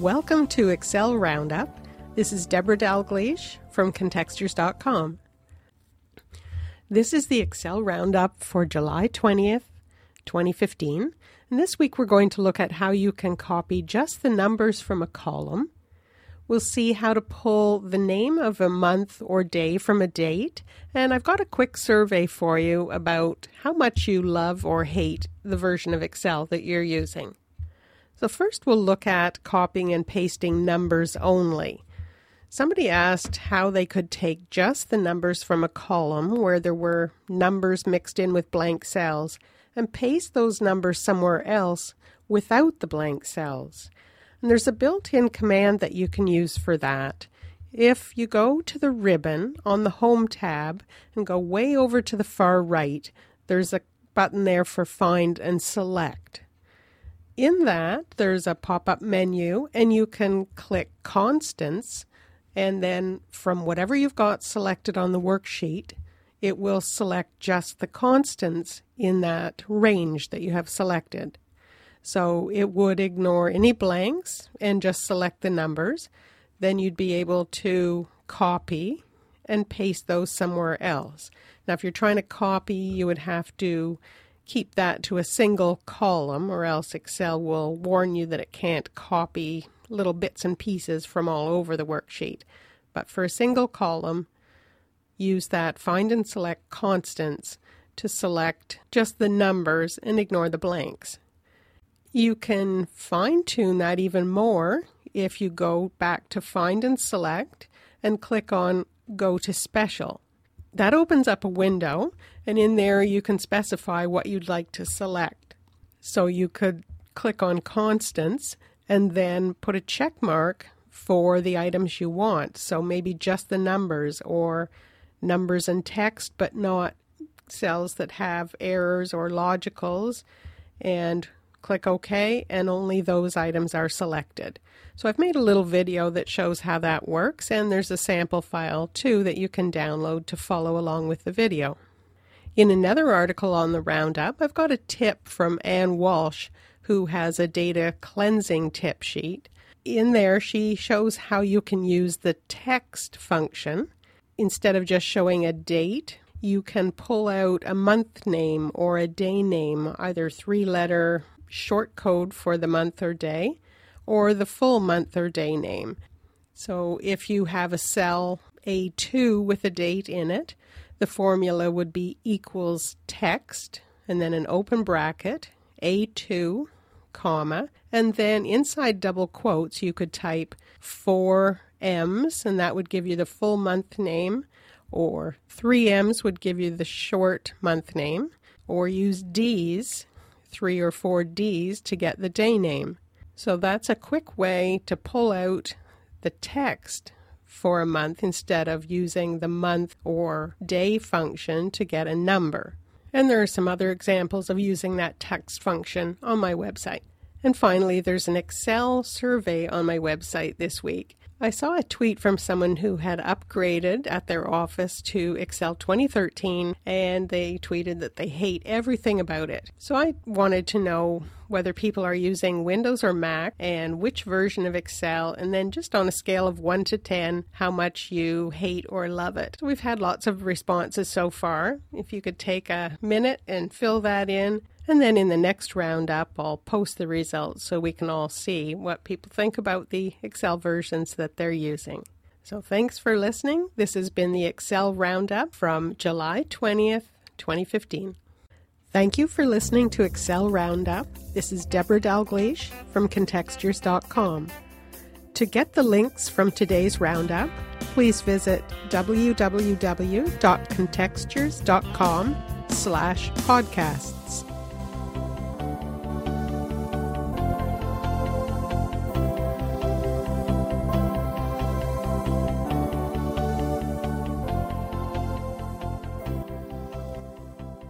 Welcome to Excel Roundup. This is Debra Dalgleish from Contextures.com. This is the Excel Roundup for July 20th, 2015. And this week we're going to look at how you can copy just the numbers from a column. We'll see how to pull the name of a month or day from a date. And I've got a quick survey for you about how much you love or hate the version of Excel that you're using. So, first we'll look at copying and pasting numbers only. Somebody asked how they could take just the numbers from a column where there were numbers mixed in with blank cells and paste those numbers somewhere else without the blank cells. And there's a built in command that you can use for that. If you go to the ribbon on the Home tab and go way over to the far right, there's a button there for Find and Select. In that, there's a pop up menu, and you can click Constants, and then from whatever you've got selected on the worksheet, it will select just the constants in that range that you have selected. So it would ignore any blanks and just select the numbers. Then you'd be able to copy and paste those somewhere else. Now, if you're trying to copy, you would have to keep that to a single column, or else Excel will warn you that it can't copy little bits and pieces from all over the worksheet. But for a single column, use that find and select constants to select just the numbers and ignore the blanks. You can fine tune that even more if you go back to find and select and click on go to special. That opens up a window, and in there you can specify what you'd like to select. So you could click on constants and then put a check mark for the items you want. So maybe just the numbers or numbers and text, but not cells that have errors or logicals. And click OK, and only those items are selected. So I've made a little video that shows how that works, and there's a sample file too that you can download to follow along with the video. In another article on the Roundup, I've got a tip from Ann Walsh, who has a data cleansing tip sheet. In there, she shows how you can use the text function. Instead of just showing a date, you can pull out a month name or a day name, either three letter short code for the month or day, or the full month or day name. So if you have a cell A2 with a date in it, the formula would be equals text and then an open bracket, A2, comma, and then inside double quotes you could type four M's and that would give you the full month name, or three M's would give you the short month name, or use D's, three or four D's to get the day name. So that's a quick way to pull out the text for a month instead of using the month or day function to get a number. And there are some other examples of using that text function on my website. And finally, there's an Excel survey on my website this week. I saw a tweet from someone who had upgraded at their office to Excel 2013 and they tweeted that they hate everything about it. So I wanted to know whether people are using Windows or Mac and which version of Excel, and then just on a scale of 1 to 10, how much you hate or love it. We've had lots of responses so far. If you could take a minute and fill that in, and then in the next roundup, I'll post the results so we can all see what people think about the Excel versions that they're using. So thanks for listening. This has been the Excel Roundup from July 20th, 2015. Thank you for listening to Excel Roundup. This is Debra Dalgleish from Contextures.com. To get the links from today's roundup, please visit www.contextures.com slash podcasts.